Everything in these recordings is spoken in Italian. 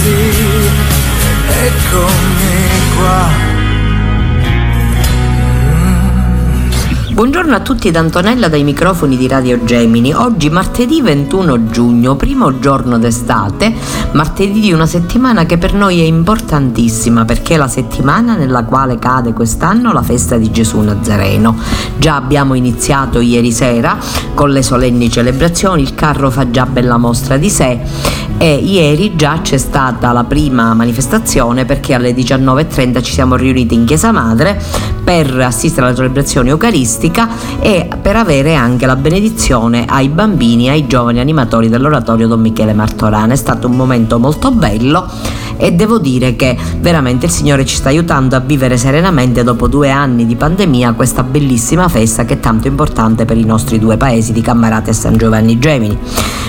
così eccomi qua Buongiorno a tutti da Antonella dai microfoni di Radio Gemini. Oggi martedì 21 giugno, primo giorno d'estate, martedì di una settimana che per noi è importantissima perché è la settimana nella quale cade quest'anno la festa di Gesù Nazareno. Già abbiamo iniziato ieri sera con le solenni celebrazioni, il carro fa già bella mostra di sé e ieri già c'è stata la prima manifestazione perché alle 19.30 ci siamo riuniti in Chiesa Madre per assistere alla celebrazione eucaristica e per avere anche la benedizione ai bambini e ai giovani animatori dell'oratorio Don Michele Martorana. È stato un momento molto bello e devo dire che veramente il Signore ci sta aiutando a vivere serenamente dopo due anni di pandemia questa bellissima festa che è tanto importante per i nostri due paesi di Cammarate e San Giovanni Gemini.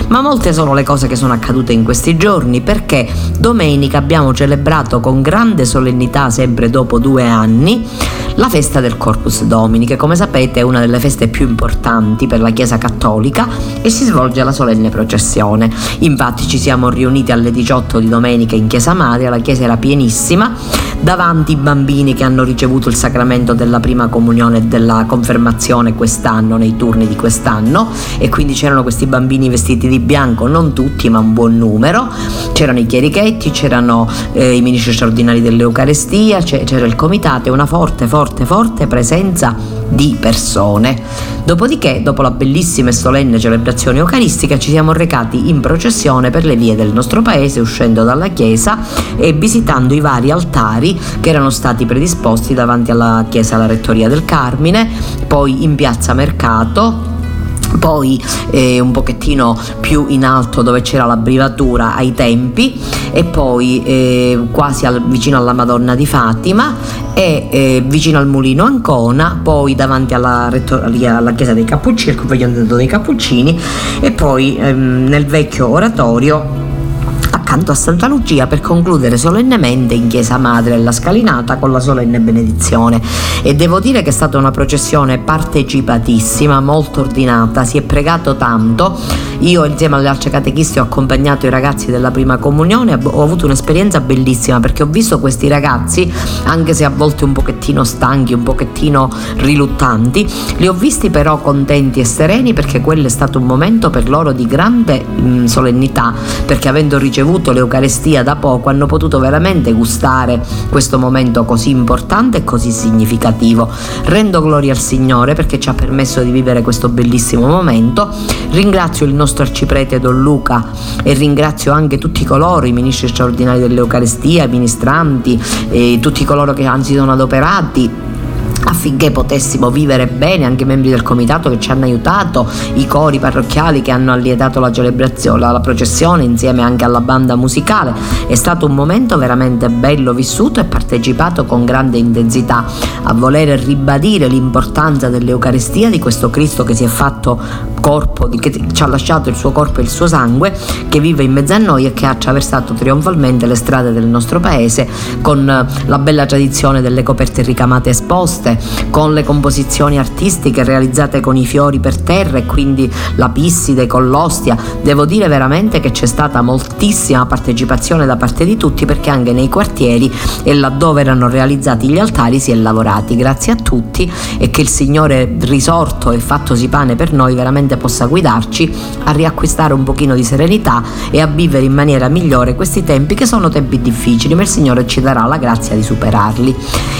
Ma molte sono le cose che sono accadute in questi giorni perché domenica abbiamo celebrato con grande solennità, sempre dopo due anni, la festa del Corpus Domini, che come sapete è una delle feste più importanti per la Chiesa Cattolica e si svolge alla solenne processione. Infatti ci siamo riuniti alle 18 di domenica in Chiesa Madre, la chiesa era pienissima, davanti i bambini che hanno ricevuto il sacramento della prima comunione e della confermazione quest'anno, nei turni di quest'anno, e quindi c'erano questi bambini vestiti di bianco, non tutti ma un buon numero, c'erano i chierichetti, c'erano eh, i ministri straordinari dell'Eucarestia, c'era il comitato e una forte, forte, forte presenza di persone. Dopodiché, dopo la bellissima e solenne celebrazione eucaristica, ci siamo recati in processione per le vie del nostro paese, uscendo dalla chiesa e visitando i vari altari che erano stati predisposti davanti alla chiesa alla Rettoria del Carmine, poi in piazza Mercato poi eh, un pochettino più in alto dove c'era la brivatura ai tempi e poi eh, quasi al, vicino alla Madonna di Fatima e eh, vicino al mulino Ancona, poi davanti alla, alla chiesa dei Cappuccini, al convegno dei Cappuccini e poi ehm, nel vecchio oratorio accanto a Santa Lucia per concludere solennemente in chiesa madre la scalinata con la solenne benedizione. E devo dire che è stata una processione partecipatissima, molto ordinata, si è pregato tanto. Io insieme alle altre catechisti ho accompagnato i ragazzi della prima comunione, ho avuto un'esperienza bellissima perché ho visto questi ragazzi, anche se a volte un pochettino stanchi, un pochettino riluttanti, li ho visti però contenti e sereni perché quello è stato un momento per loro di grande mh, solennità, perché avendo ricevuto ricevuto l'Eucarestia da poco hanno potuto veramente gustare questo momento così importante e così significativo. Rendo gloria al Signore perché ci ha permesso di vivere questo bellissimo momento. Ringrazio il nostro arciprete Don Luca e ringrazio anche tutti coloro, i ministri straordinari dell'Eucarestia, i ministranti, e tutti coloro che si sono adoperati affinché potessimo vivere bene, anche i membri del comitato che ci hanno aiutato, i cori parrocchiali che hanno allietato la celebrazione, la, processione insieme anche alla banda musicale. È stato un momento veramente bello vissuto e partecipato con grande intensità a voler ribadire l'importanza dell'Eucaristia di questo Cristo che si è fatto corpo, che ci ha lasciato il suo corpo e il suo sangue, che vive in mezzo a noi e che ha attraversato trionfalmente le strade del nostro paese con la bella tradizione delle coperte ricamate esposte notte, con le composizioni artistiche realizzate con i fiori per terra e quindi la pisside con l'ostia. Devo dire veramente che c'è stata moltissima partecipazione da parte di tutti perché anche nei quartieri e laddove erano realizzati gli altari si è lavorati. Grazie a tutti e che il Signore risorto e fattosi pane per noi veramente possa guidarci a riacquistare un pochino di serenità e a vivere in maniera migliore questi tempi che sono tempi difficili, ma il Signore ci darà la grazia di superarli.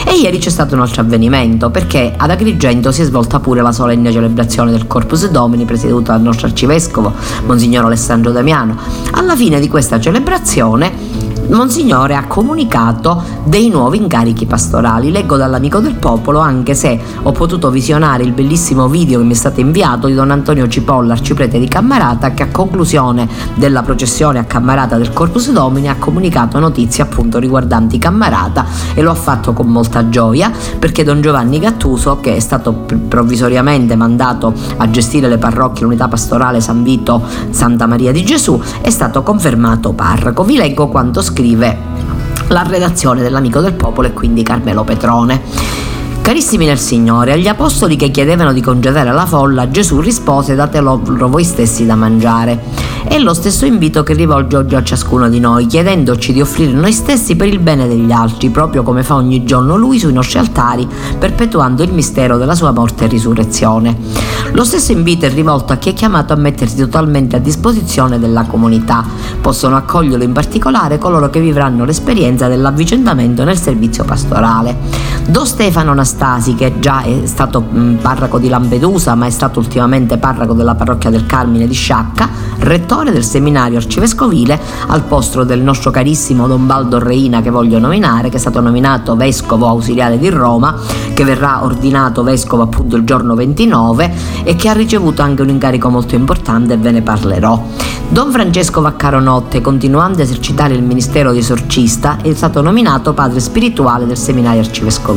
E ieri c'è stato un altro avvenimento perché ad Agrigento si è svolta pure la solenne celebrazione del Corpus Domini presieduta dal nostro arcivescovo Monsignor Alessandro Damiano. Alla fine di questa celebrazione Monsignore ha comunicato dei nuovi incarichi pastorali. Leggo dall'amico del popolo, anche se ho potuto visionare il bellissimo video che mi è stato inviato di Don Antonio Cipolla, arciprete di Cammarata, che a conclusione della processione a Cammarata del Corpus Domini ha comunicato notizie appunto riguardanti Cammarata e lo ha fatto con molta gioia perché Don Giovanni Gattuso, che è stato provvisoriamente mandato a gestire le parrocchie, l'unità pastorale San Vito Santa Maria di Gesù, è stato confermato parroco. Vi leggo quanto scritto scrive la redazione dell'Amico del Popolo e quindi Carmelo Petrone. Carissimi nel Signore, agli apostoli che chiedevano di concedere la folla, Gesù rispose datelo voi stessi da mangiare. È lo stesso invito che rivolge oggi a ciascuno di noi, chiedendoci di offrire noi stessi per il bene degli altri, proprio come fa ogni giorno Lui sui nostri altari, perpetuando il mistero della sua morte e risurrezione. Lo stesso invito è rivolto a chi è chiamato a mettersi totalmente a disposizione della comunità. Possono accoglierlo in particolare coloro che vivranno l'esperienza dell'avvicendamento nel servizio pastorale. Don Stefano Anastasi, che già è stato mm, parroco di Lampedusa, ma è stato ultimamente parroco della parrocchia del Carmine di Sciacca, rettore del seminario arcivescovile al posto del nostro carissimo Don Baldo Reina che voglio nominare, che è stato nominato vescovo ausiliare di Roma, che verrà ordinato vescovo appunto il giorno 29 e che ha ricevuto anche un incarico molto importante e ve ne parlerò. Don Francesco Vaccaro Notte, continuando a esercitare il ministero di esorcista, è stato nominato padre spirituale del seminario arcivescovile.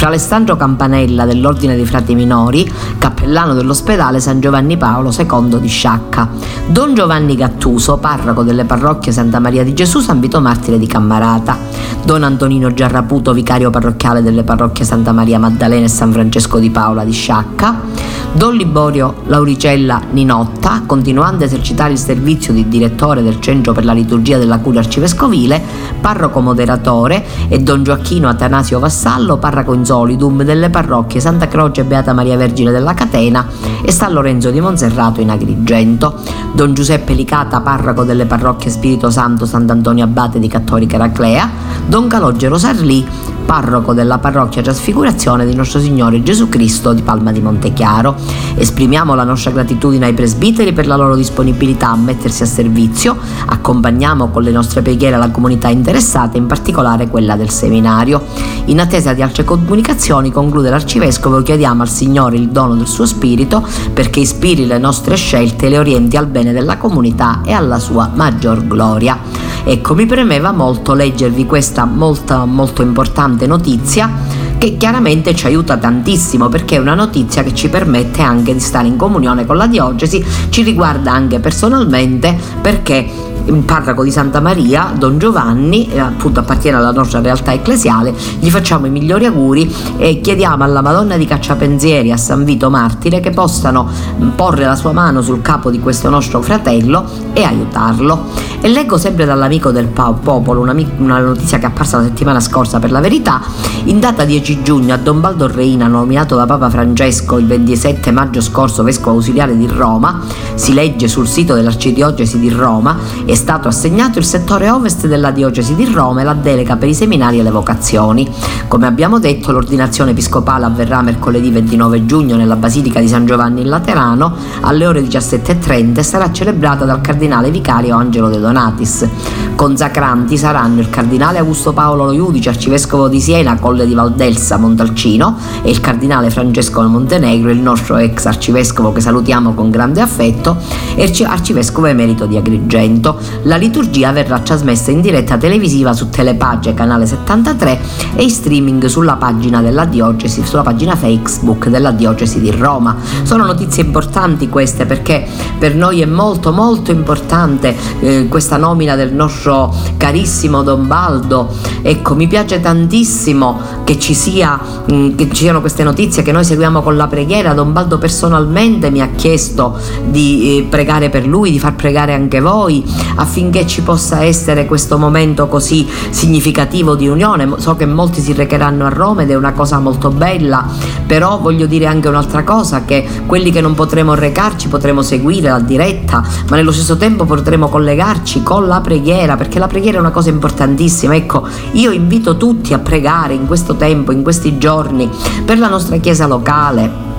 Fra Alessandro Campanella dell'Ordine dei Frati Minori, cappellano dell'ospedale San Giovanni Paolo II di Sciacca. Don Giovanni Gattuso, parroco delle parrocchie Santa Maria di Gesù, San Vito Martire di Cammarata. Don Antonino Giarraputo, vicario parrocchiale delle parrocchie Santa Maria Maddalena e San Francesco di Paola di Sciacca. Don Liborio Lauricella Ninotta, continuando a esercitare il servizio di direttore del Centro per la liturgia della curia arcivescovile, parroco moderatore, e Don Gioacchino Atanasio Vassallo, parroco in solidum delle parrocchie Santa Croce e Beata Maria Vergine della Catena e San Lorenzo di Monserrato in Agrigento. Don Giuseppe Licata, parroco delle parrocchie Spirito Santo Sant'Antonio Abate di Cattolica Eraclea, Don Calogero Sarlì, parroco della parrocchia Trasfigurazione di Nostro Signore Gesù Cristo di Palma di Montechiaro. Esprimiamo la nostra gratitudine ai presbiteri per la loro disponibilità a mettersi a servizio, accompagniamo con le nostre preghiere la comunità interessata, in particolare quella del seminario. In attesa di altre comunicazioni, conclude l'Arcivescovo, chiediamo al Signore il dono del suo Spirito perché ispiri le nostre scelte e le orienti al bene della comunità e alla sua maggior gloria. Ecco, mi premeva molto leggervi questa molto, molto importante notizia che chiaramente ci aiuta tantissimo perché è una notizia che ci permette anche di stare in comunione con la diocesi, ci riguarda anche personalmente perché il parroco di Santa Maria, Don Giovanni, eh, appunto appartiene alla nostra realtà ecclesiale, gli facciamo i migliori auguri e chiediamo alla Madonna di Cacciapensieri, a San Vito Martire, che possano porre la sua mano sul capo di questo nostro fratello e aiutarlo. E leggo sempre dall'amico del popolo una, notizia che è apparsa la settimana scorsa per la verità, in data 10 giugno a Don Baldo Reina, nominato da Papa Francesco il 27 maggio scorso vescovo ausiliare di Roma, si legge sul sito dell'Arcidiocesi di Roma, è stato assegnato il settore ovest della diocesi di Roma e la delega per i seminari e le vocazioni. Come abbiamo detto, l'ordinazione episcopale avverrà mercoledì 29 giugno nella Basilica di San Giovanni in Laterano alle ore 17.30 e sarà celebrata dal cardinale vicario Angelo De Donatis. Consacranti saranno il cardinale Augusto Paolo Iudice, arcivescovo di Siena, Colle di Valdelsa, Montalcino e il cardinale Francesco Montenegro, il nostro ex arcivescovo che salutiamo con grande affetto, e arcivescovo emerito di Agrigento. La liturgia verrà trasmessa in diretta televisiva su Telepage canale 73 e in streaming sulla pagina della diocesi, sulla pagina Facebook della diocesi di Roma. Sono notizie importanti queste perché per noi è molto molto importante eh, questa nomina del nostro carissimo Don Baldo. Ecco, mi piace tantissimo che ci, sia, mh, mm, che ci siano queste notizie che noi seguiamo con la preghiera. Don Baldo personalmente mi ha chiesto di eh, pregare per lui, di far pregare anche voi affinché ci possa essere questo momento così significativo di unione. So che molti si recheranno a Roma ed è una cosa molto bella, però voglio dire anche un'altra cosa, che quelli che non potremo recarci potremo seguire la diretta, ma nello stesso tempo potremo collegarci con la preghiera, perché la preghiera è una cosa importantissima. Ecco, io invito tutti a pregare in questo tempo, in questi giorni, per la nostra Chiesa locale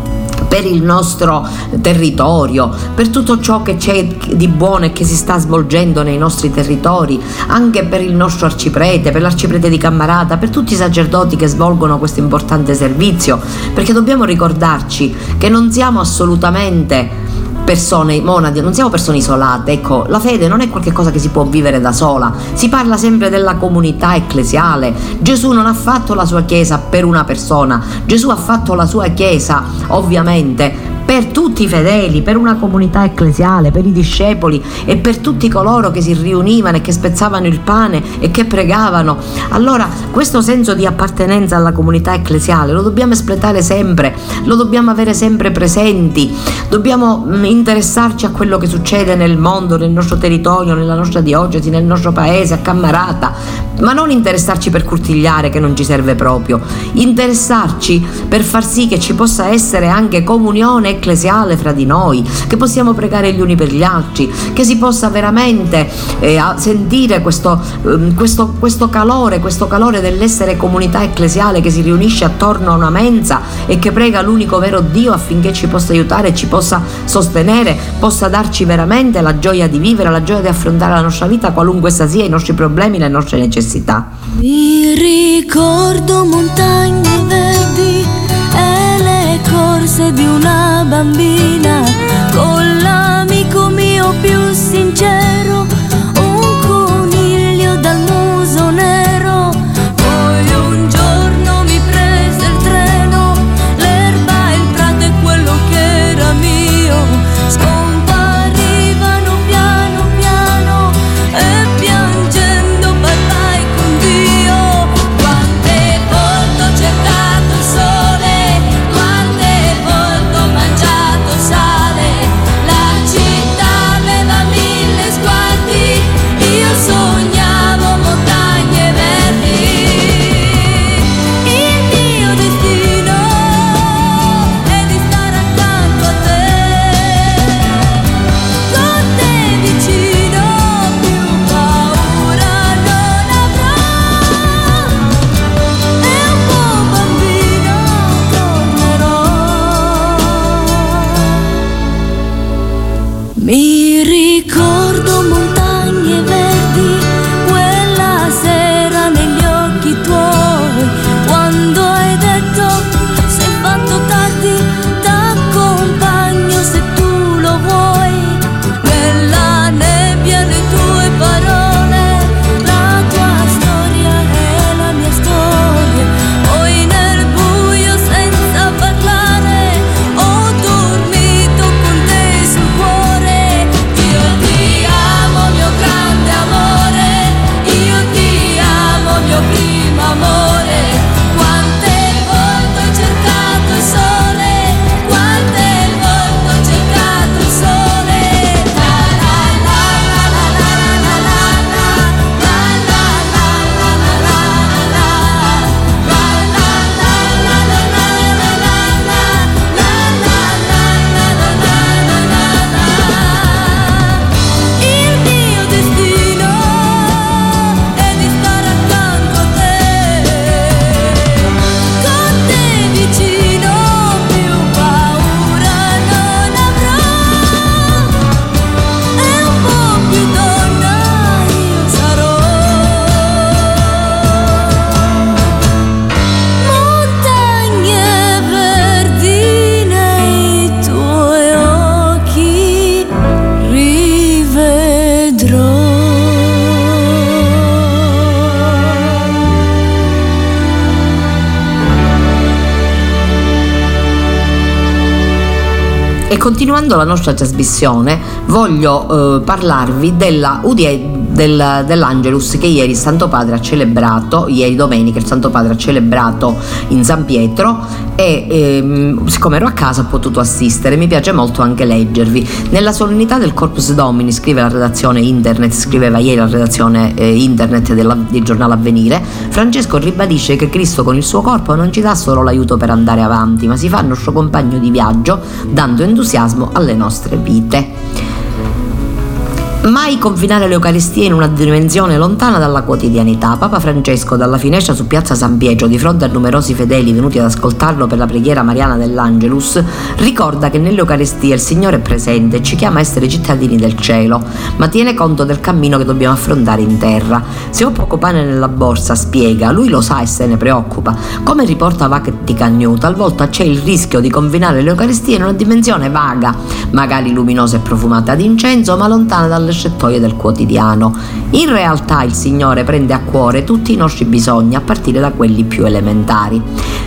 per il nostro territorio, per tutto ciò che c'è di buono e che si sta svolgendo nei nostri territori, anche per il nostro arciprete, per l'arciprete di Cammarata, per tutti i sacerdoti che svolgono questo importante servizio, perché dobbiamo ricordarci che non siamo assolutamente persone monadi, non siamo persone isolate, ecco, la fede non è qualcosa che si può vivere da sola, si parla sempre della comunità ecclesiale. Gesù non ha fatto la sua chiesa per una persona, Gesù ha fatto la sua chiesa, ovviamente, per tutti i fedeli, per una comunità ecclesiale, per i discepoli e per tutti coloro che si riunivano e che spezzavano il pane e che pregavano. Allora questo senso di appartenenza alla comunità ecclesiale lo dobbiamo espletare sempre, lo dobbiamo avere sempre presenti, dobbiamo mm, interessarci a quello che succede nel mondo, nel nostro territorio, nella nostra diocesi, nel nostro paese, a Cammarata, ma non interessarci per curtigliare che non ci serve proprio, interessarci per far sì che ci possa essere anche comunione ecclesiale fra di noi, che possiamo pregare gli uni per gli altri, che si possa veramente eh, sentire questo, eh, questo, questo calore, questo calore dell'essere comunità ecclesiale che si riunisce attorno a una mensa e che prega l'unico vero Dio affinché ci possa aiutare, ci possa sostenere, possa darci veramente la gioia di vivere, la gioia di affrontare la nostra vita, qualunque essa sia, i nostri problemi, le nostre necessità. Mi ricordo montagne verdi e le corse di una bambina con l'amico mio più sincero Ti ricordo montagna continuando la nostra trasmissione, voglio eh, parlarvi della udie, del, dell'Angelus che ieri il Santo Padre ha celebrato, ieri domenica il Santo Padre ha celebrato in San Pietro e ehm, siccome ero a casa ho potuto assistere, mi piace molto anche leggervi. Nella solennità del Corpus Domini, scrive la redazione internet, scriveva ieri la redazione eh, internet della, del giornale Avvenire, Francesco ribadisce che Cristo con il suo corpo non ci dà solo l'aiuto per andare avanti, ma si fa il nostro compagno di viaggio, dando entusiasmo alle nostre vite. Mai confinare l'Eucaristia in una dimensione lontana dalla quotidianità. Papa Francesco, dalla finestra su piazza San Pietro, di fronte a numerosi fedeli venuti ad ascoltarlo per la preghiera mariana dell'Angelus, ricorda che nell'Eucaristia il Signore è presente e ci chiama a essere cittadini del cielo, ma tiene conto del cammino che dobbiamo affrontare in terra. Se ho poco pane nella borsa, spiega, lui lo sa e se ne preoccupa. Come riporta Vatican New, talvolta c'è il rischio di confinare l'Eucaristia in una dimensione vaga, magari luminosa e profumata d'incenso, ma lontana dalle scetttoie del quotidiano. In realtà il Signore prende a cuore tutti i nostri bisogni, a partire da quelli più elementari.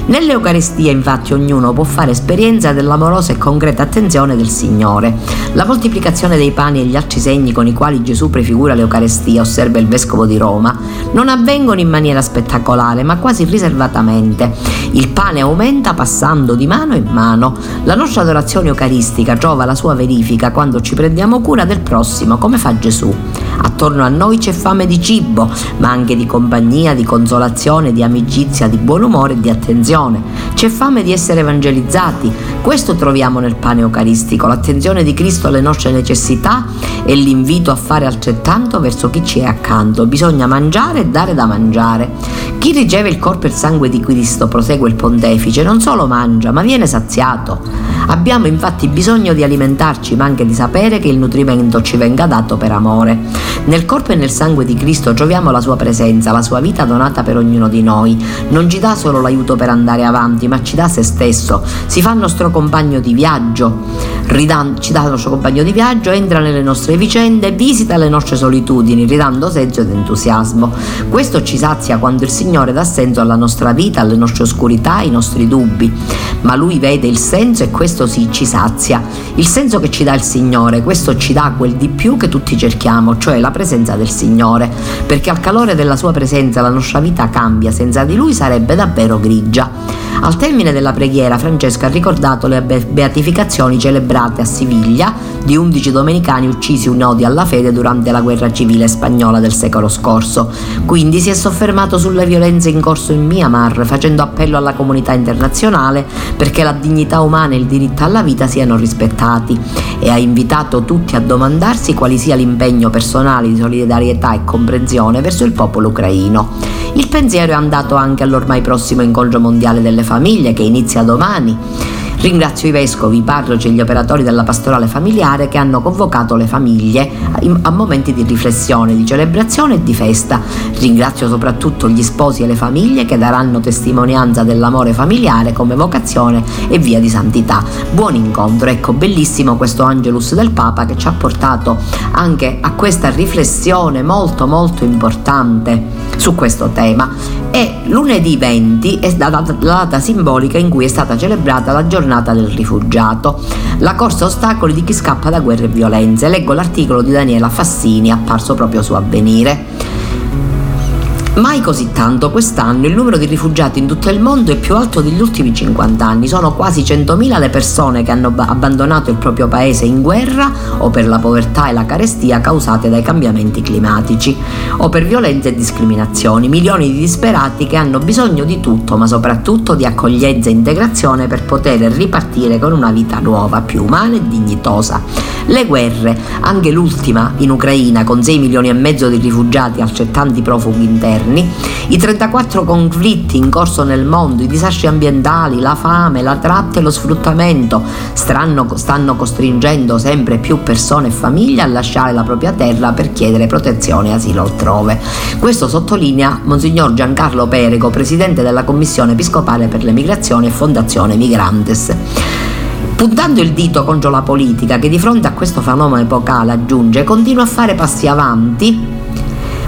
Nell'Eucaristia infatti ognuno può fare esperienza dell'amorosa e concreta attenzione del Signore. La moltiplicazione dei pani e gli altri segni con i quali Gesù prefigura l'Eucaristia, osserva il Vescovo di Roma, non avvengono in maniera spettacolare, ma quasi riservatamente. Il pane aumenta passando di mano in mano. La nostra adorazione eucaristica trova la sua verifica quando ci prendiamo cura del prossimo, come fa Gesù. Attorno a noi c'è fame di cibo, ma anche di compagnia, di consolazione, di amicizia, di buon umore e di attenzione. C'è fame di essere evangelizzati. Questo troviamo nel pane eucaristico, l'attenzione di Cristo alle nostre necessità e l'invito a fare altrettanto verso chi ci è accanto. Bisogna mangiare e dare da mangiare. Chi riceve il corpo e il sangue di Cristo, prosegue il pontefice, non solo mangia, ma viene saziato. Abbiamo infatti bisogno di alimentarci, ma anche di sapere che il nutrimento ci venga dato per amore. Nel corpo e nel sangue di Cristo troviamo la sua presenza, la sua vita donata per ognuno di noi. Non ci dà solo l'aiuto per andare avanti, ma ci dà se stesso. Si fa nostro compagno di viaggio, ridan- ci dà il nostro compagno di viaggio, entra nelle nostre vicende, visita le nostre solitudini, ridando senso ed entusiasmo. Questo ci sazia quando il Signore dà senso alla nostra vita, alle nostre oscurità, ai nostri dubbi. Ma Lui vede il senso e questo sì ci sazia. Il senso che ci dà il Signore, questo ci dà quel di più che tutti cerchiamo, cioè la presenza del Signore, perché al calore della sua presenza la nostra vita cambia, senza di lui sarebbe davvero grigia. Al termine della preghiera Francesco ha ricordato le beatificazioni celebrate a Siviglia di 11 domenicani uccisi in odio alla fede durante la guerra civile spagnola del secolo scorso. Quindi si è soffermato sulle violenze in corso in Myanmar, facendo appello alla comunità internazionale perché la dignità umana e il diritto alla vita siano rispettati e ha invitato tutti a domandarsi quali sia l'impegno personale di solidarietà e comprensione verso il popolo ucraino. Il pensiero è andato anche all'ormai prossimo incontro mondiale delle famiglie che inizia domani Ringrazio i vescovi, i parroci e gli operatori della pastorale familiare che hanno convocato le famiglie a momenti di riflessione, di celebrazione e di festa. Ringrazio soprattutto gli sposi e le famiglie che daranno testimonianza dell'amore familiare come vocazione e via di santità. Buon incontro, ecco bellissimo questo Angelus del Papa che ci ha portato anche a questa riflessione molto molto importante su questo tema. E lunedì 20 è la data, simbolica in cui è stata celebrata la giornata del rifugiato. La corsa ostacoli di chi scappa da guerre e violenze. Leggo l'articolo di Daniela Fassini apparso proprio su Avvenire. Mai così tanto quest'anno il numero di rifugiati in tutto il mondo è più alto degli ultimi 50 anni. Sono quasi 100.000 le persone che hanno abbandonato il proprio paese in guerra o per la povertà e la carestia causate dai cambiamenti climatici o per violenze e discriminazioni. Milioni di disperati che hanno bisogno di tutto, ma soprattutto di accoglienza e integrazione per poter ripartire con una vita nuova, più umana e dignitosa. Le guerre, anche l'ultima in Ucraina con 6 milioni e mezzo di rifugiati altrettanti profughi interni, governi, i 34 conflitti in corso nel mondo, i disastri ambientali, la fame, la tratta e lo sfruttamento stanno, stanno costringendo sempre più persone e famiglie a lasciare la propria terra per chiedere protezione e asilo altrove. Questo sottolinea Monsignor Giancarlo Perego, presidente della Commissione Episcopale per le Migrazioni e Fondazione Migrantes. Puntando il dito contro la politica che di fronte a questo fenomeno epocale aggiunge continua a fare passi avanti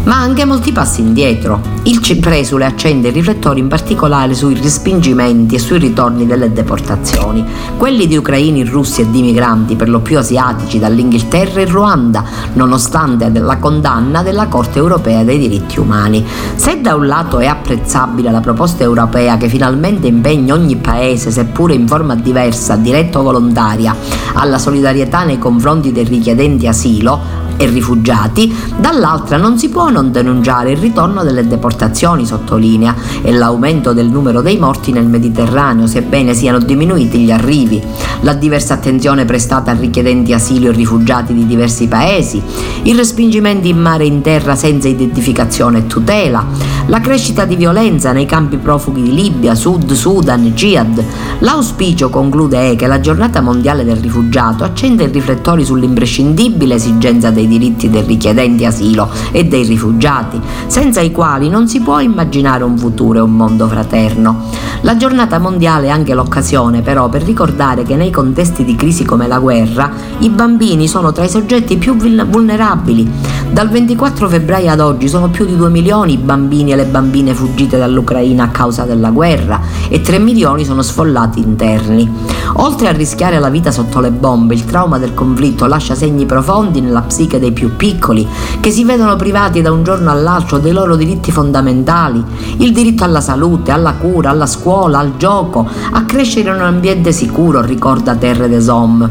ma anche molti passi indietro. Il presule accende i riflettori in particolare sui respingimenti e sui ritorni delle deportazioni, quelli di ucraini, russi e di migranti, per lo più asiatici, dall'Inghilterra e Ruanda, nonostante la condanna della Corte europea dei diritti umani. Se da un lato è apprezzabile la proposta europea che finalmente impegna ogni paese, seppure in forma diversa, diretta o volontaria, alla solidarietà nei confronti dei richiedenti asilo, e rifugiati, dall'altra non si può non denunciare il ritorno delle deportazioni, sottolinea, e l'aumento del numero dei morti nel Mediterraneo, sebbene siano diminuiti gli arrivi, la diversa attenzione prestata a richiedenti asilo e rifugiati di diversi paesi, i respingimenti in mare e in terra senza identificazione e tutela, la crescita di violenza nei campi profughi di Libia, Sud, Sudan, Jihad. L'auspicio, conclude, è che la giornata mondiale del rifugiato accenda i riflettori sull'imprescindibile esigenza dei diritti dei richiedenti asilo e dei rifugiati, senza i quali non si può immaginare un futuro e un mondo fraterno. La giornata mondiale è anche l'occasione però per ricordare che nei contesti di crisi come la guerra i bambini sono tra i soggetti più vulnerabili. Dal 24 febbraio ad oggi sono più di 2 milioni i bambini e le bambine fuggite dall'Ucraina a causa della guerra e 3 milioni sono sfollati interni. Oltre a rischiare la vita sotto le bombe, il trauma del conflitto lascia segni profondi nella psiche dei più piccoli, che si vedono privati da un giorno all'altro dei loro diritti fondamentali, il diritto alla salute, alla cura, alla scuola, al gioco, a crescere in un ambiente sicuro, ricorda Terre des Hommes.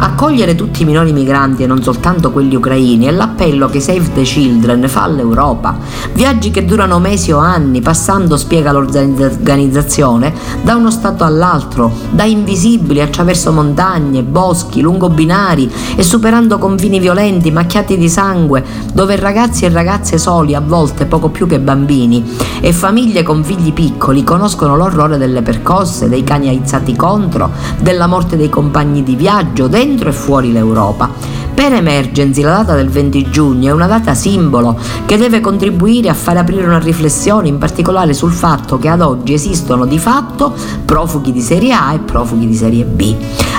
Accogliere tutti i minori migranti e non soltanto quelli ucraini è l'appello che Save the Children fa all'Europa. Viaggi che durano mesi o anni, passando, spiega l'organizzazione, da uno stato all'altro, da invisibili attraverso montagne, boschi, lungo binari e superando confini violenti, macchiati di sangue, dove ragazzi e ragazze soli, a volte poco più che bambini, e famiglie con figli piccoli conoscono l'orrore delle percosse, dei cani aizzati contro, della morte dei compagni di viaggio, dentro e fuori l'Europa. Per Emergency la data del 20 giugno è una data simbolo che deve contribuire a far aprire una riflessione in particolare sul fatto che ad oggi esistono di fatto profughi di serie A e profughi di serie B.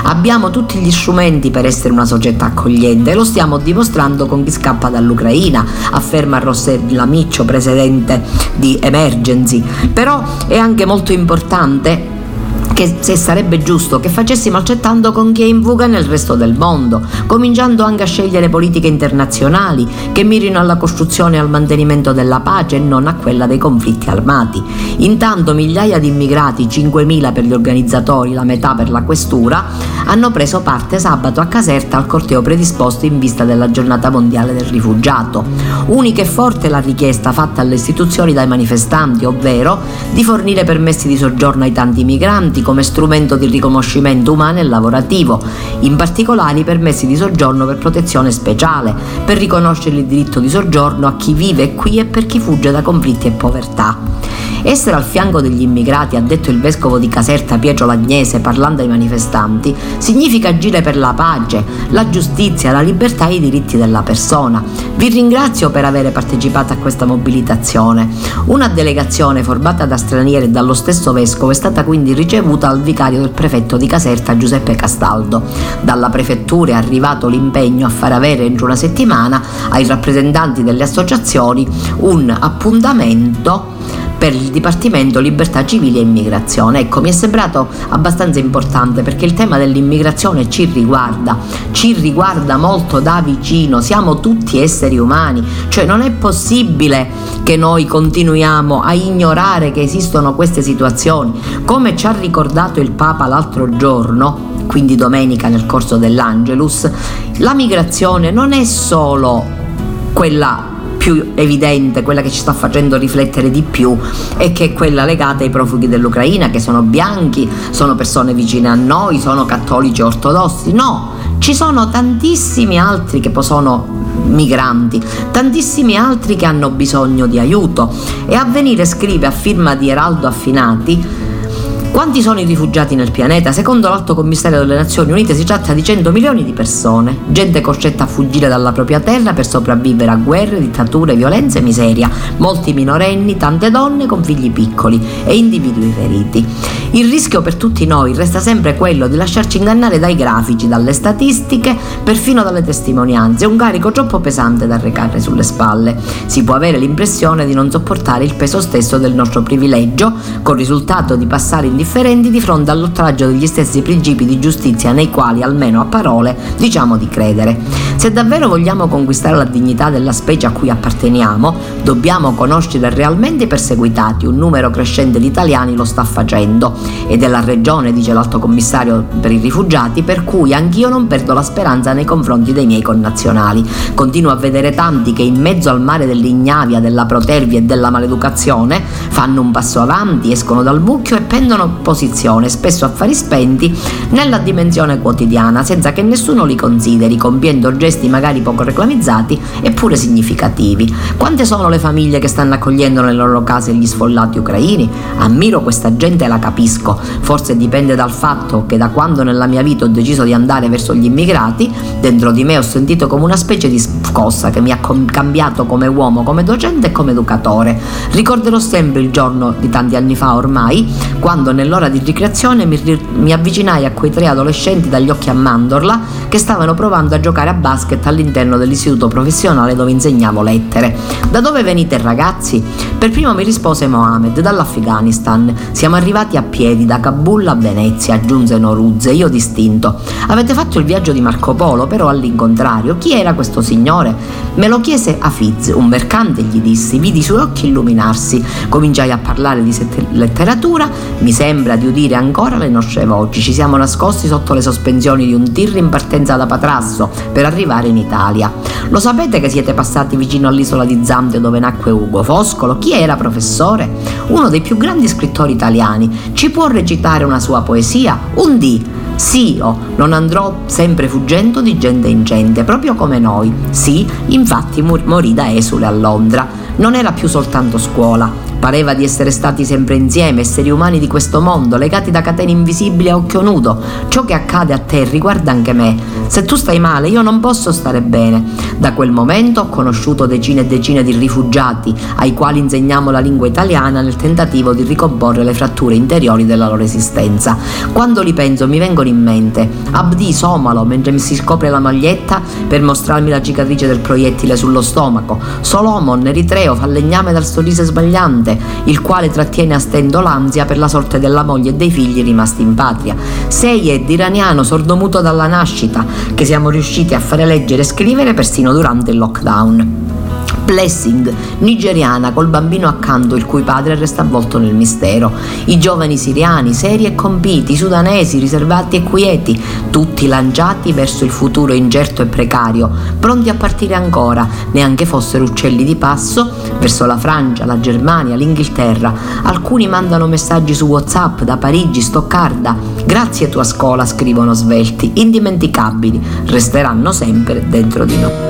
Abbiamo tutti gli strumenti per essere una società accogliente e lo stiamo dimostrando con chi scappa dall'Ucraina, afferma Rossella Miccio, presidente di Emergency. Però è anche molto importante che se sarebbe giusto che facessimo accettando con chi è in fuga nel resto del mondo, cominciando anche a scegliere politiche internazionali che mirino alla costruzione e al mantenimento della pace e non a quella dei conflitti armati. Intanto migliaia di immigrati, 5.000 per gli organizzatori, la metà per la questura, hanno preso parte sabato a Caserta al corteo predisposto in vista della giornata mondiale del rifugiato. Unica e forte la richiesta fatta alle istituzioni dai manifestanti, ovvero di fornire permessi di soggiorno ai tanti migranti come strumento di riconoscimento umano e lavorativo, in particolare i permessi di soggiorno per protezione speciale, per riconoscere il diritto di soggiorno a chi vive qui e per chi fugge da conflitti e povertà. Essere al fianco degli immigrati, ha detto il vescovo di Caserta Pietro Lagnese parlando ai manifestanti, significa agire per la pace, la giustizia, la libertà e i diritti della persona. Vi ringrazio per aver partecipato a questa mobilitazione. Una delegazione formata da stranieri e dallo stesso vescovo è stata quindi ricevuta al vicario del prefetto di Caserta Giuseppe Castaldo. Dalla prefettura è arrivato l'impegno a far avere entro una settimana ai rappresentanti delle associazioni un appuntamento per il Dipartimento Libertà Civili e Immigrazione. Ecco, mi è sembrato abbastanza importante perché il tema dell'immigrazione ci riguarda, ci riguarda molto da vicino, siamo tutti esseri umani, cioè non è possibile che noi continuiamo a ignorare che esistono queste situazioni. Come ci ha ricordato il Papa l'altro giorno, quindi domenica nel corso dell'Angelus, la migrazione non è solo quella più evidente, quella che ci sta facendo riflettere di più, è che è quella legata ai profughi dell'Ucraina, che sono bianchi, sono persone vicine a noi, sono cattolici ortodossi. No, ci sono tantissimi altri che sono migranti, tantissimi altri che hanno bisogno di aiuto. E Avvenire scrive a firma di Eraldo Affinati Quanti sono i rifugiati nel pianeta? Secondo l'Alto Commissario delle Nazioni Unite si tratta di 100 milioni di persone, gente costretta a fuggire dalla propria terra per sopravvivere a guerre, dittature, violenze e miseria, molti minorenni, tante donne con figli piccoli e individui feriti. Il rischio per tutti noi resta sempre quello di lasciarci ingannare dai grafici, dalle statistiche, perfino dalle testimonianze, un carico troppo pesante da recare sulle spalle. Si può avere l'impressione di non sopportare il peso stesso del nostro privilegio, con risultato di passare indifferenti di fronte all'oltraggio degli stessi principi di giustizia nei quali, almeno a parole, diciamo di credere. Se davvero vogliamo conquistare la dignità della specie a cui apparteniamo, dobbiamo conoscere realmente i perseguitati, un numero crescente di italiani lo sta facendo ed è la regione, dice l'Alto Commissario per i rifugiati, per cui anch'io non perdo la speranza nei confronti dei miei connazionali. Continuo a vedere tanti che in mezzo al mare dell'ignavia, della protervia e della maleducazione fanno un passo avanti, escono dal mucchio e prendono posizione, spesso affari spenti, nella dimensione quotidiana, senza che nessuno li consideri, compiendo gesti magari poco reclamizzati eppure significativi. Quante sono le famiglie che stanno accogliendo nelle loro case gli sfollati ucraini? Ammiro questa gente e la capisco. Forse dipende dal fatto che da quando nella mia vita ho deciso di andare verso gli immigrati, dentro di me ho sentito come una specie di scossa che mi ha cambiato come uomo, come docente e come educatore. Ricorderò sempre il giorno di tanti anni fa ormai, quando nell'ora di ricreazione mi, mi avvicinai a quei tre adolescenti dagli occhi a mandorla che stavano provando a giocare a basket all'interno dell'istituto professionale dove insegnavo lettere. Da dove venite ragazzi? Per primo mi rispose Mohamed, dall'Afghanistan. Siamo arrivati a piedi da Kabul a Venezia, aggiunse Noruzze, io distinto. Avete fatto il viaggio di Marco Polo, però all'incontrario. Chi era questo signore? Me lo chiese Afiz, un mercante, gli dissi, vidi i suoi occhi illuminarsi. Cominciai a parlare di letteratura, mi sembra di udire ancora le nostre voci. Ci siamo nascosti sotto le sospensioni di un tir in partenza da Patrasso per arrivare in Italia. Lo sapete che siete passati vicino all'isola di Zante dove nacque Ugo Foscolo? Chi era professore? Uno dei più grandi scrittori italiani. Ci può recitare una sua poesia? Un D. Sì, oh, non andrò sempre fuggendo di gente in gente, proprio come noi. Sì, infatti morì da esule a Londra. Non era più soltanto scuola, Pareva di essere stati sempre insieme, esseri umani di questo mondo, legati da catene invisibili a occhio nudo. Ciò che accade a te riguarda anche me. Se tu stai male, io non posso stare bene. Da quel momento ho conosciuto decine e decine di rifugiati, ai quali insegniamo la lingua italiana nel tentativo di ricomporre le fratture interiori della loro esistenza. Quando li penso mi vengono in mente Abdi Somalo mentre mi si scopre la maglietta per mostrarmi la cicatrice del proiettile sullo stomaco, Solomon, eritreo, falegname dal sorriso sbagliante, Dante, il quale trattiene a stento l'ansia per la sorte della moglie e dei figli rimasti in patria. Seyed, iraniano sordomuto dalla nascita, che siamo riusciti a fare leggere e scrivere persino durante il lockdown. Blessing, nigeriana col bambino accanto il cui padre resta avvolto nel mistero, i giovani siriani seri e compiti, sudanesi riservati e quieti, tutti lanciati verso il futuro incerto e precario, pronti a partire ancora, neanche fossero uccelli di passo, verso la Francia, la Germania, l'Inghilterra. Alcuni mandano messaggi su WhatsApp da Parigi, Stoccarda. Grazie tua scuola, scrivono svelti, indimenticabili, resteranno sempre dentro di noi.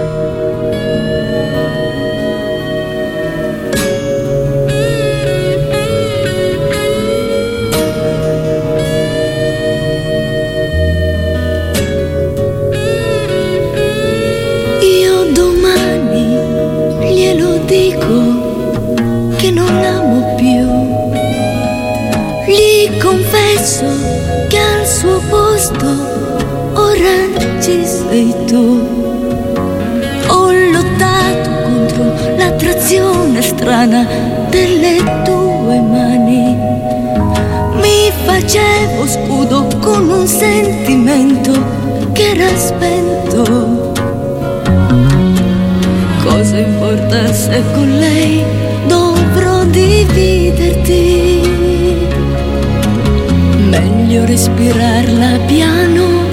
Respirarla piano,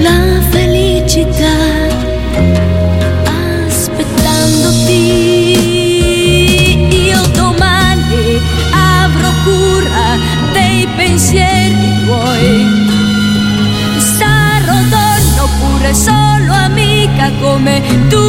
la felicità pensieri tuoi. Sarò donna oppure solo amica come tu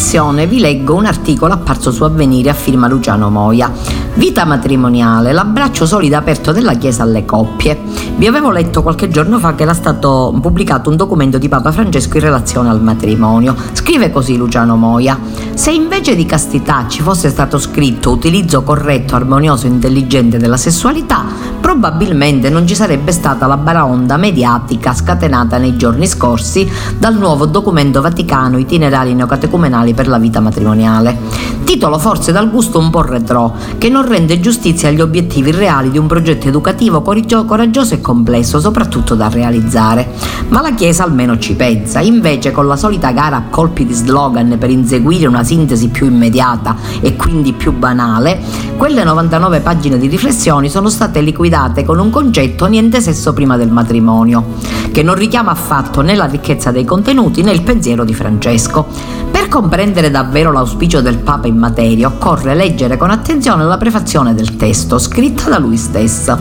trasmissione vi leggo un articolo apparso su Avvenire a firma Luciano Moia. Vita matrimoniale, l'abbraccio solido aperto della Chiesa alle coppie. Vi avevo letto qualche giorno fa che era stato pubblicato un documento di Papa Francesco in relazione al matrimonio. Scrive così Luciano Moia. Se invece di castità ci fosse stato scritto utilizzo corretto, armonioso e intelligente della sessualità, probabilmente non ci sarebbe stata la baraonda mediatica scatenata nei giorni scorsi dal nuovo documento vaticano itinerari neocatecumenali per la vita matrimoniale. Titolo forse dal gusto un po' retro, che non rende giustizia agli obiettivi reali di un progetto educativo coraggioso e complesso, soprattutto da realizzare. Ma la Chiesa almeno ci pensa, invece con la solita gara a colpi di slogan per inseguire una sintesi più immediata e quindi più banale, quelle 99 pagine di riflessioni sono state liquidate con un concetto niente sesso prima del matrimonio, che non richiama affatto né la ricchezza dei contenuti né il pensiero di Francesco. Per comprendere davvero l'auspicio del Papa in materia occorre leggere con attenzione la prefazione del testo, scritta da lui stesso,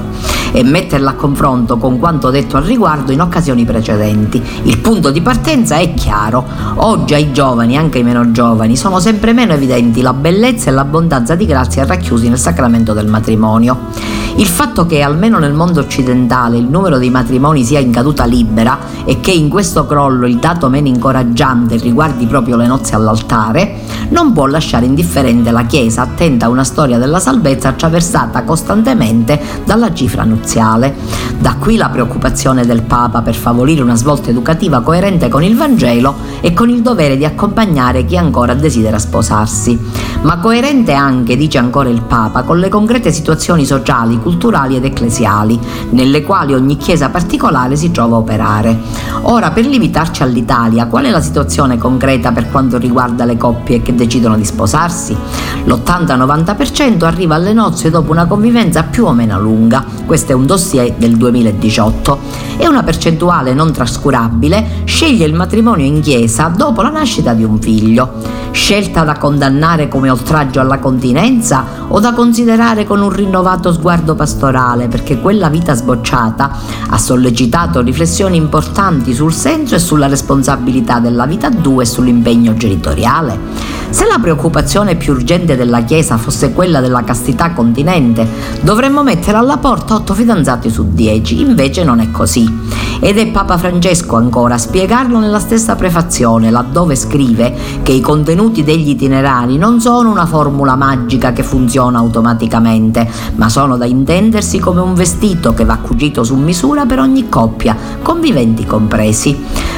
e metterla a confronto con quanto detto al riguardo in occasioni precedenti. Il punto di partenza è chiaro. Oggi ai giovani, anche ai meno giovani, sono sempre meno evidenti la bellezza e l'abbondanza di grazia racchiusi nel sacramento del matrimonio. Il fatto che almeno nel mondo occidentale il numero dei matrimoni sia in caduta libera e che in questo crollo il dato meno incoraggiante riguardi proprio le nozze all'altare, non può lasciare indifferente la Chiesa attenta a una storia della salvezza attraversata costantemente dalla cifra nuziale. Da qui la preoccupazione del Papa per favorire una svolta educativa coerente con il Vangelo e con il dovere di accompagnare chi ancora desidera sposarsi. Ma coerente anche, dice ancora il Papa, con le concrete situazioni sociali, culturali ed ecclesiali, nelle quali ogni chiesa particolare si trova a operare. Ora, per limitarci all'Italia, qual è la situazione concreta per quanto riguarda le coppie che decidono di sposarsi? L'80-90% arriva alle nozze dopo una convivenza più o meno lunga, questo è un dossier del 2018, e una percentuale non trascurabile sceglie il matrimonio in chiesa dopo la nascita di un figlio. Scelta da condannare come oltraggio alla continenza o da considerare con un rinnovato sguardo pastorale perché quella vita sbocciata ha sollecitato riflessioni importanti sul senso e sulla responsabilità della vita a due e sull'impegno genitoriale. Se la preoccupazione più urgente della Chiesa fosse quella della castità continente, dovremmo mettere alla porta otto fidanzati su dieci, invece non è così. Ed è Papa Francesco ancora a spiegarlo nella stessa prefazione, laddove scrive che i contenuti degli itinerari non sono una formula magica che funziona automaticamente, ma sono da intendersi come un vestito che va cucito su misura per ogni coppia, conviventi compresi.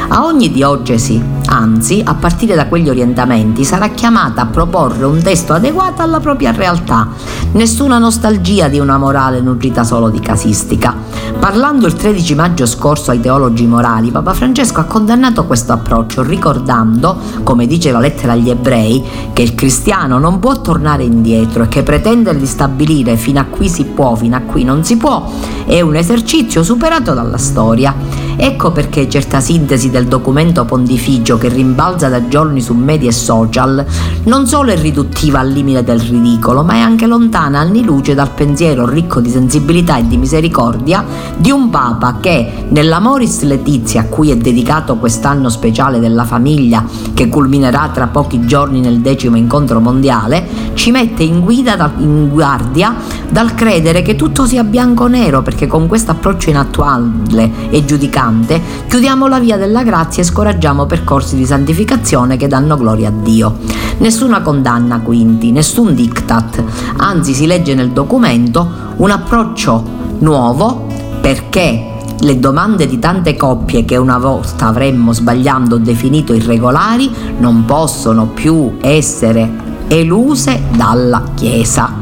A ogni diocesi, anzi, a partire da quegli orientamenti, sarà chiamata a proporre un testo adeguato alla propria realtà. Nessuna nostalgia di una morale nutrita solo di casistica. Parlando il 13 maggio scorso ai teologi morali, Papa Francesco ha condannato questo approccio, ricordando, come dice la lettera agli ebrei, che il cristiano non può tornare indietro e che pretendere di stabilire fino a qui si può, fino a qui non si può, è un esercizio superato dalla storia. Ecco perché certa sintesi del documento pontificio che rimbalza da giorni su media e social non solo è riduttiva al limite del ridicolo, ma è anche lontana anni luce dal pensiero ricco di sensibilità e di misericordia di un Papa che nell'Amoris Letizia a cui è dedicato quest'anno speciale della famiglia che culminerà tra pochi giorni nel decimo incontro mondiale ci mette in, guida, in guardia dal credere che tutto sia bianco o nero perché con questo approccio inattuale e giudicante importante, chiudiamo la via della grazia e scoraggiamo percorsi di santificazione che danno gloria a Dio. Nessuna condanna quindi, nessun diktat, anzi si legge nel documento un approccio nuovo perché le domande di tante coppie che una volta avremmo sbagliando definito irregolari non possono più essere eluse dalla Chiesa.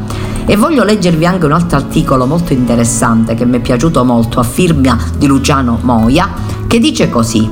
E voglio leggervi anche un altro articolo molto interessante che mi è piaciuto molto a firma di Luciano Moia, che dice così: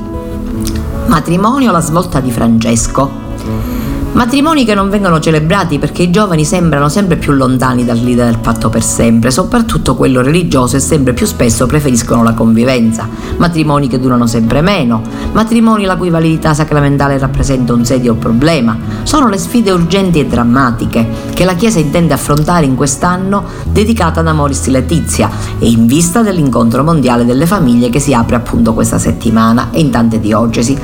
Matrimonio alla svolta di Francesco. Matrimoni che non vengono celebrati perché i giovani sembrano sempre più lontani dall'idea del patto per sempre, soprattutto quello religioso e sempre più spesso preferiscono la convivenza. Matrimoni che durano sempre meno, matrimoni la cui validità sacramentale rappresenta un serio problema. Sono le sfide urgenti e drammatiche che la Chiesa intende affrontare in quest'anno dedicata ad Amoris Letizia e in vista dell'incontro mondiale delle famiglie che si apre appunto questa settimana e in tante diocesi.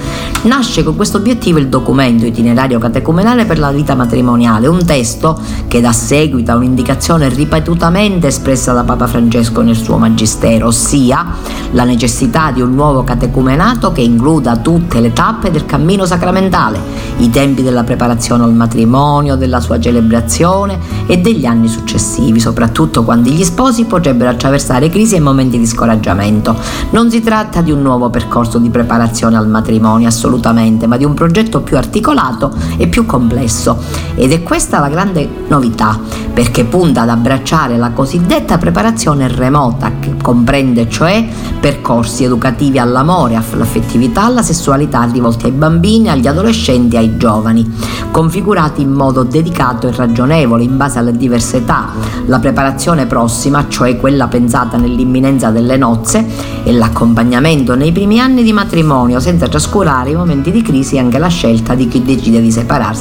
Nasce con questo obiettivo il documento itinerario catecumenico fenomenale per la vita matrimoniale, un testo che dà seguito a un'indicazione ripetutamente espressa da Papa Francesco nel suo magistero, ossia la necessità di un nuovo catecumenato che includa tutte le tappe del cammino sacramentale, i tempi della preparazione al matrimonio, della sua celebrazione e degli anni successivi, soprattutto quando gli sposi potrebbero attraversare crisi e momenti di scoraggiamento. Non si tratta di un nuovo percorso di preparazione al matrimonio, assolutamente, ma di un progetto più articolato e più complesso ed è questa la grande novità perché punta ad abbracciare la cosiddetta preparazione remota che comprende cioè percorsi educativi all'amore, all'affettività, alla sessualità rivolti ai bambini, agli adolescenti e ai giovani, configurati in modo dedicato e ragionevole in base alle diverse età. La preparazione prossima, cioè quella pensata nell'imminenza delle nozze, e l'accompagnamento nei primi anni di matrimonio senza trascurare i momenti di crisi e anche la scelta di chi decide di separarsi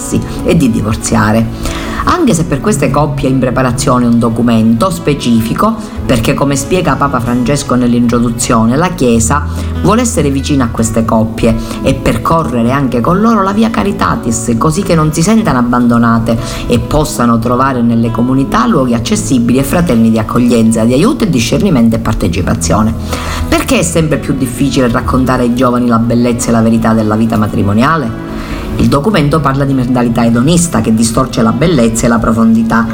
e di divorziare anche se per queste coppie è in preparazione un documento specifico, perché come spiega Papa Francesco nell'introduzione, la Chiesa vuole essere vicina a queste coppie e percorrere anche con loro la via Caritatis, così che non si sentano abbandonate e possano trovare nelle comunità luoghi accessibili e fraterni di accoglienza, di aiuto e discernimento e partecipazione. Perché è sempre più difficile raccontare ai giovani la bellezza e la verità della vita matrimoniale? Il documento parla di mentalità edonista che distorce la bellezza e la profondità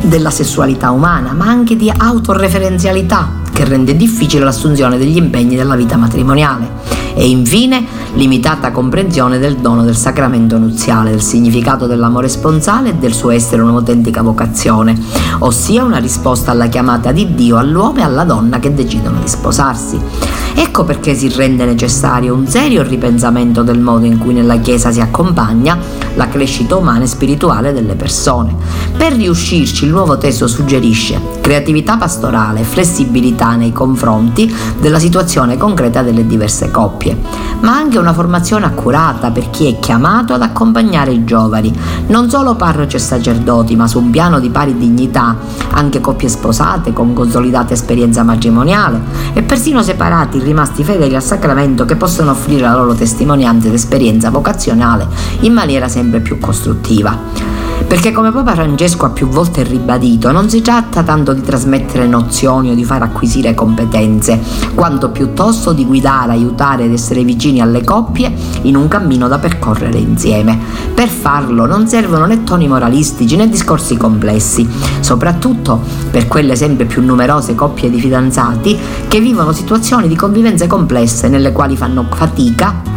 della sessualità umana, ma anche di autoreferenzialità che rende difficile l'assunzione degli impegni della vita matrimoniale e infine limitata comprensione del dono del sacramento nuziale, del significato dell'amore sponsale e del suo essere un'autentica vocazione, ossia una risposta alla chiamata di Dio all'uomo e alla donna che decidono di sposarsi. Ecco perché si rende necessario un serio ripensamento del modo in cui nella Chiesa si accompagna la crescita umana e spirituale delle persone. Per riuscirci il nuovo testo suggerisce creatività pastorale, flessibilità nei confronti della situazione concreta delle diverse coppie, ma anche una formazione accurata per chi è chiamato ad accompagnare i giovani, non solo parroci e sacerdoti, ma su un piano di pari dignità, anche coppie sposate con consolidata esperienza matrimoniale e persino separati rimasti fedeli al sacramento che possono offrire la loro testimonianza ed esperienza vocazionale in maniera sempre più costruttiva. Perché come Papa Francesco ha più volte ribadito, non si tratta tanto di trasmettere nozioni o di far acquisire competenze, quanto piuttosto di guidare, aiutare ed essere vicini alle coppie in un cammino da percorrere insieme. Per farlo non servono né toni moralistici né discorsi complessi, soprattutto per quelle sempre più numerose coppie di fidanzati che vivono situazioni di convivenze complesse nelle quali fanno fatica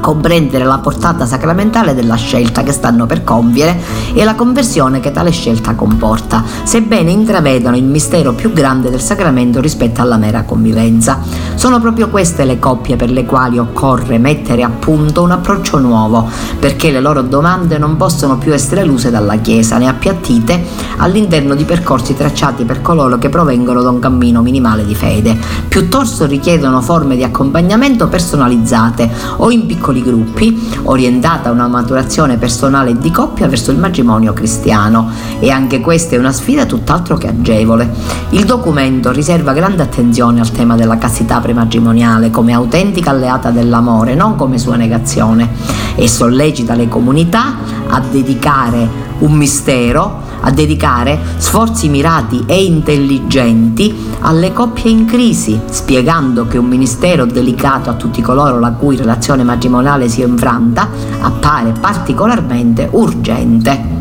comprendere la portata sacramentale della scelta che stanno per compiere e la conversione che tale scelta comporta, sebbene intravedano il mistero più grande del sacramento rispetto alla mera convivenza. Sono proprio queste le coppie per le quali occorre mettere a punto un approccio nuovo, perché le loro domande non possono più essere eluse dalla Chiesa né appiattite all'interno di percorsi tracciati per coloro che provengono da un cammino minimale di fede. Piuttosto richiedono forme di accompagnamento personalizzate o in piccoli gruppi, orientate a una maturazione personale di coppia verso il matrimonio cristiano. E anche questa è una sfida tutt'altro che agevole. Il documento riserva grande attenzione al tema della castità prematrimoniale come autentica alleata dell'amore, non come sua negazione, e sollecita le comunità a dedicare un mistero, a dedicare sforzi mirati e intelligenti alle coppie in crisi, spiegando che un ministero delicato a tutti coloro la cui relazione matrimoniale si è infranta appare particolarmente urgente.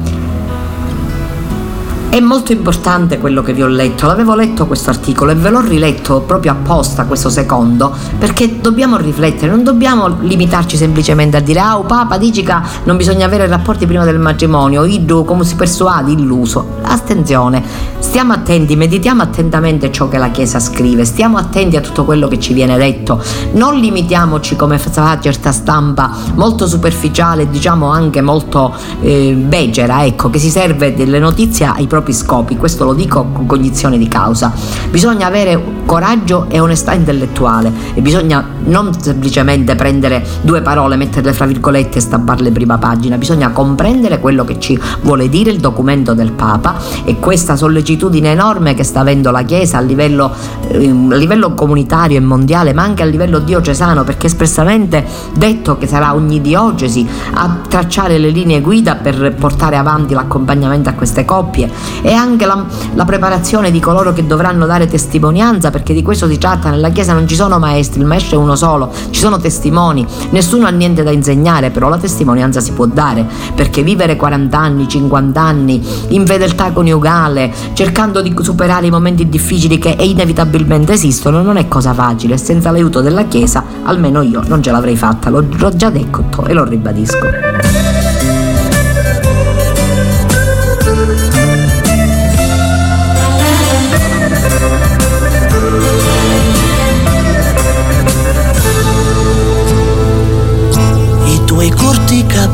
È molto importante quello che vi ho letto, l'avevo letto questo articolo e ve l'ho riletto proprio apposta questo secondo, perché dobbiamo riflettere, non dobbiamo limitarci semplicemente a dire ah, oh, Papa dici che non bisogna avere rapporti prima del matrimonio, iddu come si persuade, illuso. Attenzione, stiamo attenti, meditiamo attentamente ciò che la Chiesa scrive, stiamo attenti a tutto quello che ci viene detto, non limitiamoci come fa certa stampa molto superficiale, diciamo anche molto eh, becera, ecco, che si serve delle notizie ai propri propri scopi, questo lo dico con cognizione di causa. Bisogna avere coraggio e onestà intellettuale e bisogna non semplicemente prendere due parole, metterle fra virgolette e stamparle prima pagina, bisogna comprendere quello che ci vuole dire il documento del Papa e questa sollecitudine enorme che sta avendo la Chiesa a livello, eh, a livello comunitario e mondiale, ma anche a livello diocesano, perché espressamente detto che sarà ogni diocesi a tracciare le linee guida per portare avanti l'accompagnamento a queste coppie e anche la, la preparazione di coloro che dovranno dare testimonianza, perché di questo si tratta, nella Chiesa non ci sono maestri, il maestro è uno solo, ci sono testimoni, nessuno ha niente da insegnare, però la testimonianza si può dare, perché vivere 40 anni, 50 anni in fedeltà coniugale, cercando di superare i momenti difficili che inevitabilmente esistono, non è cosa facile, senza l'aiuto della Chiesa, almeno io non ce l'avrei fatta, l'ho, l'ho già detto e lo ribadisco.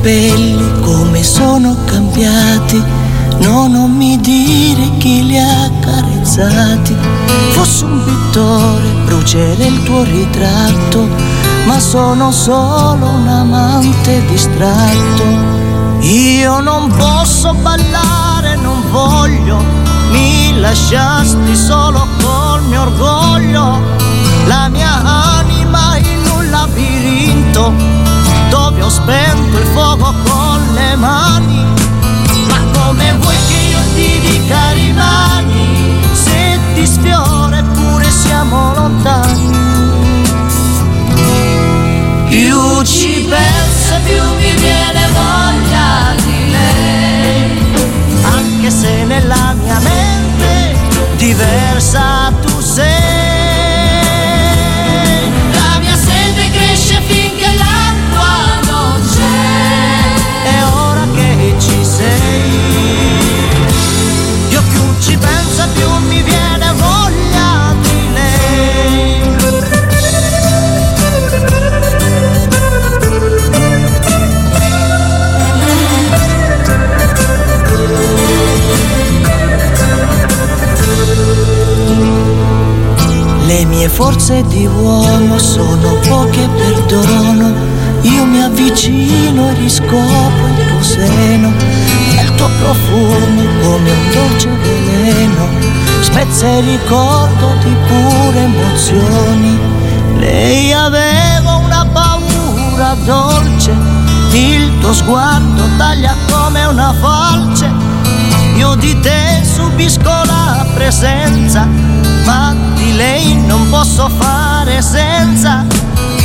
Capelli come sono cambiati. No, non mi dire chi li ha carezzati. Fossi un pittore, brucerei il tuo ritratto, ma sono solo un amante distratto. Io non posso ballare, non voglio, mi lasciasti solo col mio orgoglio, la mia anima in un labirinto ho spento il fuoco con le mani. Ma come vuoi che io ti dica rimani se ti sfiora eppure siamo lontani? Più ci penso più mi viene voglia di lei, anche se nella mia mente diversa tu sei. Di uomo sono poche perdono. Io mi avvicino e riscopro il tuo seno e il tuo profumo come un dolce veleno. Spezza il ricordo di pure emozioni. Lei aveva una paura dolce, il tuo sguardo taglia come una falce. Io di te subisco la presenza, ma di lei non posso fare senza.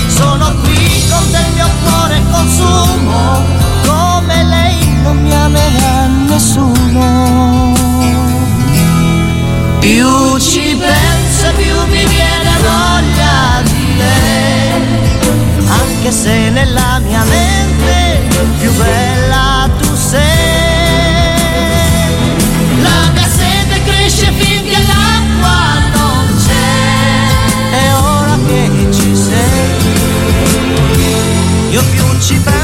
Sono qui con del mio cuore consumo, come lei non mi amerà nessuno. Più ci penso, più mi viene voglia di lei, anche se nella mia mia mente più bella tu sei. Io più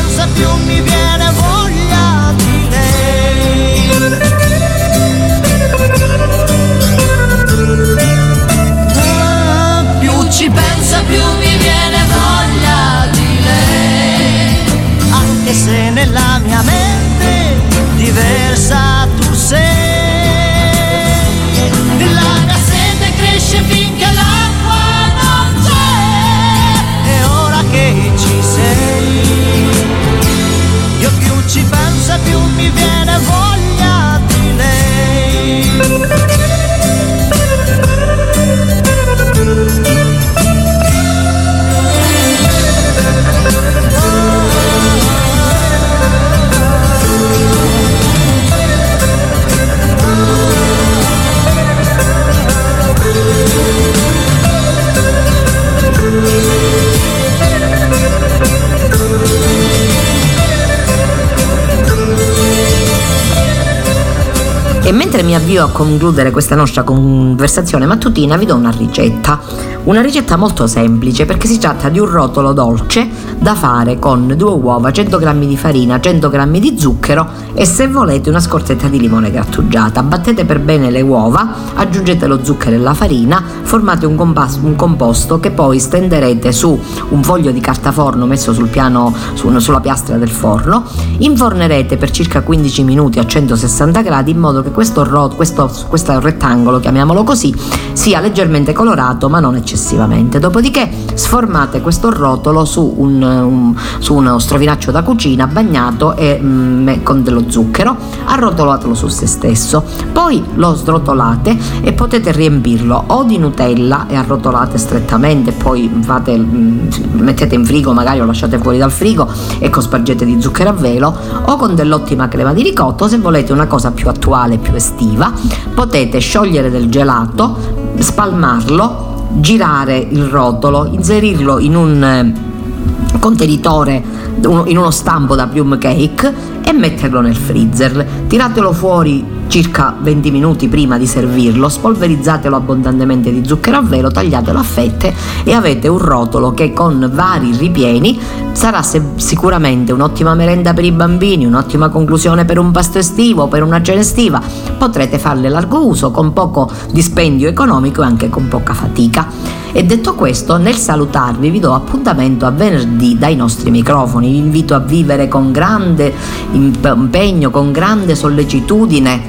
avvio a concludere questa nostra conversazione mattutina vi do una ricetta. Una ricetta molto semplice perché si tratta di un rotolo dolce da fare con due uova, 100 g di farina, 100 g di zucchero e se volete una scorzetta di limone grattugiata. Battete per bene le uova, aggiungete lo zucchero e la farina, formate un, compas- un composto che poi stenderete su un foglio di carta forno messo sul piano, su- sulla piastra del forno, infornerete per circa 15 minuti a 160 gradi in modo che questo, ro- questo, questo rettangolo, chiamiamolo così, sia leggermente colorato ma non eccessivamente. Dopodiché sformate questo rotolo su, un, un- su uno strofinaccio da cucina bagnato e, mm, con dello zucchero, arrotolatelo su se stesso, poi lo srotolate e potete riempirlo o di Nutella e arrotolate strettamente, poi fate, mm, mettete in frigo magari o lasciate fuori dal frigo e cospargete di zucchero a velo. O con dell'ottima crema di ricotto se volete una cosa più attuale, più estiva, potete sciogliere del gelato, spalmarlo, girare il rotolo, inserirlo in un eh, contenitore, in uno stampo da plum cake e metterlo nel freezer. Tiratelo fuori circa 20 minuti prima di servirlo, spolverizzatelo abbondantemente di zucchero a velo, tagliatelo a fette e avete un rotolo che con vari ripieni sarà se- sicuramente un'ottima merenda per i bambini, un'ottima conclusione per un pasto estivo, per una cena estiva. Potrete farle largo uso con poco dispendio economico e anche con poca fatica. E detto questo, nel salutarvi vi do appuntamento a venerdì dai nostri microfoni. Vi invito a vivere con grande imp- impegno, con grande sollecitudine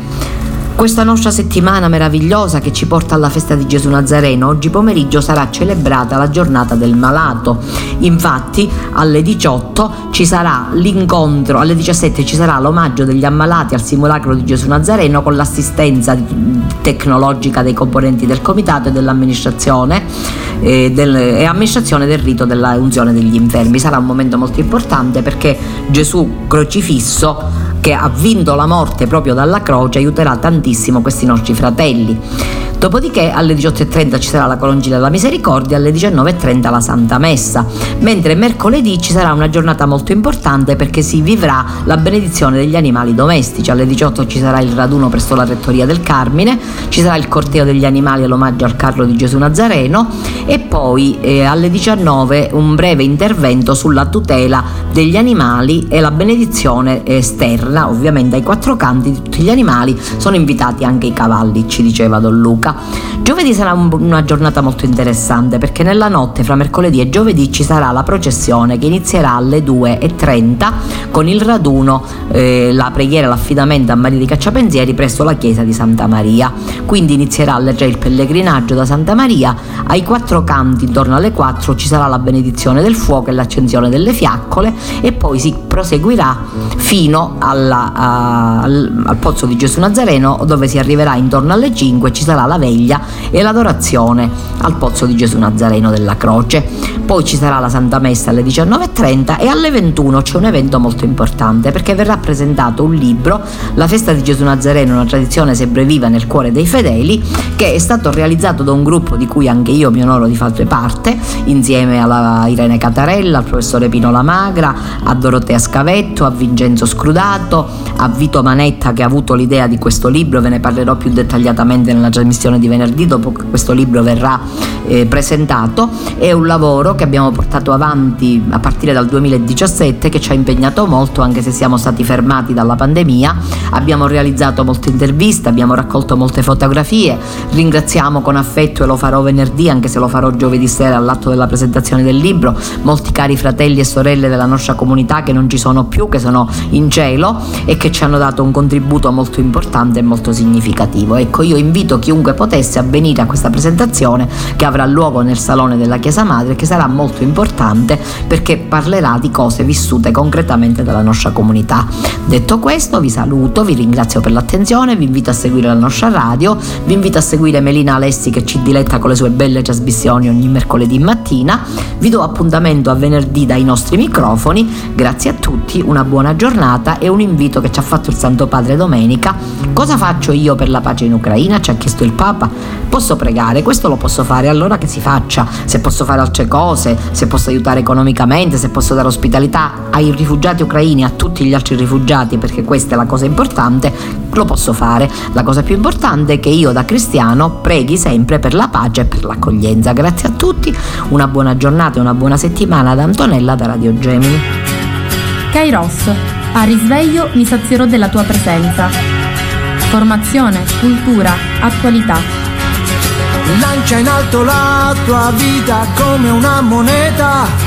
questa nostra settimana meravigliosa che ci porta alla festa di Gesù Nazareno, oggi pomeriggio sarà celebrata la giornata del malato. Infatti alle 18 ci sarà l'incontro, alle 17 ci sarà l'omaggio degli ammalati al simulacro di Gesù Nazareno con l'assistenza tecnologica dei componenti del comitato e dell'amministrazione eh, del- e amministrazione del rito della unzione degli infermi. Sarà un momento molto importante perché Gesù crocifisso che ha vinto la morte proprio dalla croce aiuterà tantissimo questi nostri fratelli. Dopodiché alle 18.30 ci sarà la colongina della misericordia, alle 19.30 la Santa Messa, mentre mercoledì ci sarà una giornata molto importante perché si vivrà la benedizione degli animali domestici, alle 18 ci sarà il raduno presso la rettoria del Carmine, ci sarà il corteo degli animali all'omaggio al carro di Gesù Nazareno e poi eh, alle 19 un breve intervento sulla tutela degli animali e la benedizione esterna, ovviamente ai quattro canti di tutti gli animali, sono invitati anche i cavalli, ci diceva Don Luca. Giovedì sarà un- una giornata molto interessante perché nella notte fra mercoledì e giovedì ci sarà la processione che inizierà alle 2.30 con il raduno, eh, la preghiera, l'affidamento a Maria di Cacciapensieri presso la chiesa di Santa Maria. Quindi inizierà già il pellegrinaggio da Santa Maria, ai quattro canti intorno alle 4 ci sarà la benedizione del fuoco e l'accensione delle fiaccole e poi si proseguirà fino alla- a- al, al pozzo di Gesù Nazareno dove si arriverà intorno alle 5 ci sarà la la veglia e l'adorazione al pozzo di Gesù Nazareno della Croce. Poi ci sarà la Santa Messa alle 19.30 e alle 21 c'è un evento molto importante perché verrà presentato un libro, La festa di Gesù Nazareno, una tradizione sempre viva nel cuore dei fedeli, che è stato realizzato da un gruppo di cui anche io mi onoro di fare parte, insieme alla Irene Catarella, al professore Pino Lamagra, a Dorotea Scavetto, a Vincenzo Scrudato, a Vito Manetta che ha avuto l'idea di questo libro, ve ne parlerò più dettagliatamente nella trasmissione di venerdì dopo che questo libro verrà eh, presentato. È un lavoro che abbiamo portato avanti a partire dal 2017 che ci ha impegnato molto anche se siamo stati fermati dalla pandemia. Abbiamo realizzato molte interviste, abbiamo raccolto molte fotografie. Ringraziamo con affetto e lo farò venerdì anche se lo farò giovedì sera all'atto della presentazione del libro molti cari fratelli e sorelle della nostra comunità che non ci sono più, che sono in cielo e che ci hanno dato un contributo molto importante e molto significativo. Ecco, io invito chiunque potesse a venire a questa presentazione che avrà luogo nel salone della Chiesa Madre che sarà molto importante perché parlerà di cose vissute concretamente dalla nostra comunità. Detto questo, vi saluto, vi ringrazio per l'attenzione, vi invito a seguire la nostra radio, vi invito a seguire Melina Alessi che ci diletta con le sue belle trasmissioni ogni mercoledì mattina. Vi do appuntamento a venerdì dai nostri microfoni. Grazie a tutti, una buona giornata e un invito che ci ha fatto il Santo Padre domenica. Cosa faccio io per la pace in Ucraina? Ci ha chiesto il Papa. Posso pregare, questo lo posso fare, allora che si faccia. Se posso fare altre cose, se posso aiutare economicamente, se posso dare ospitalità ai rifugiati ucraini, a tutti gli altri rifugiati, perché questa è la cosa importante, lo posso fare. La cosa più importante è che io da cristiano preghi sempre per la pace e per l'accoglienza. Grazie a tutti, una buona giornata e una buona settimana da Antonella da Radio Gemini. Kairos, a risveglio mi sazierò della tua presenza. Formazione, cultura, attualità. Lancia in alto la tua vita come una moneta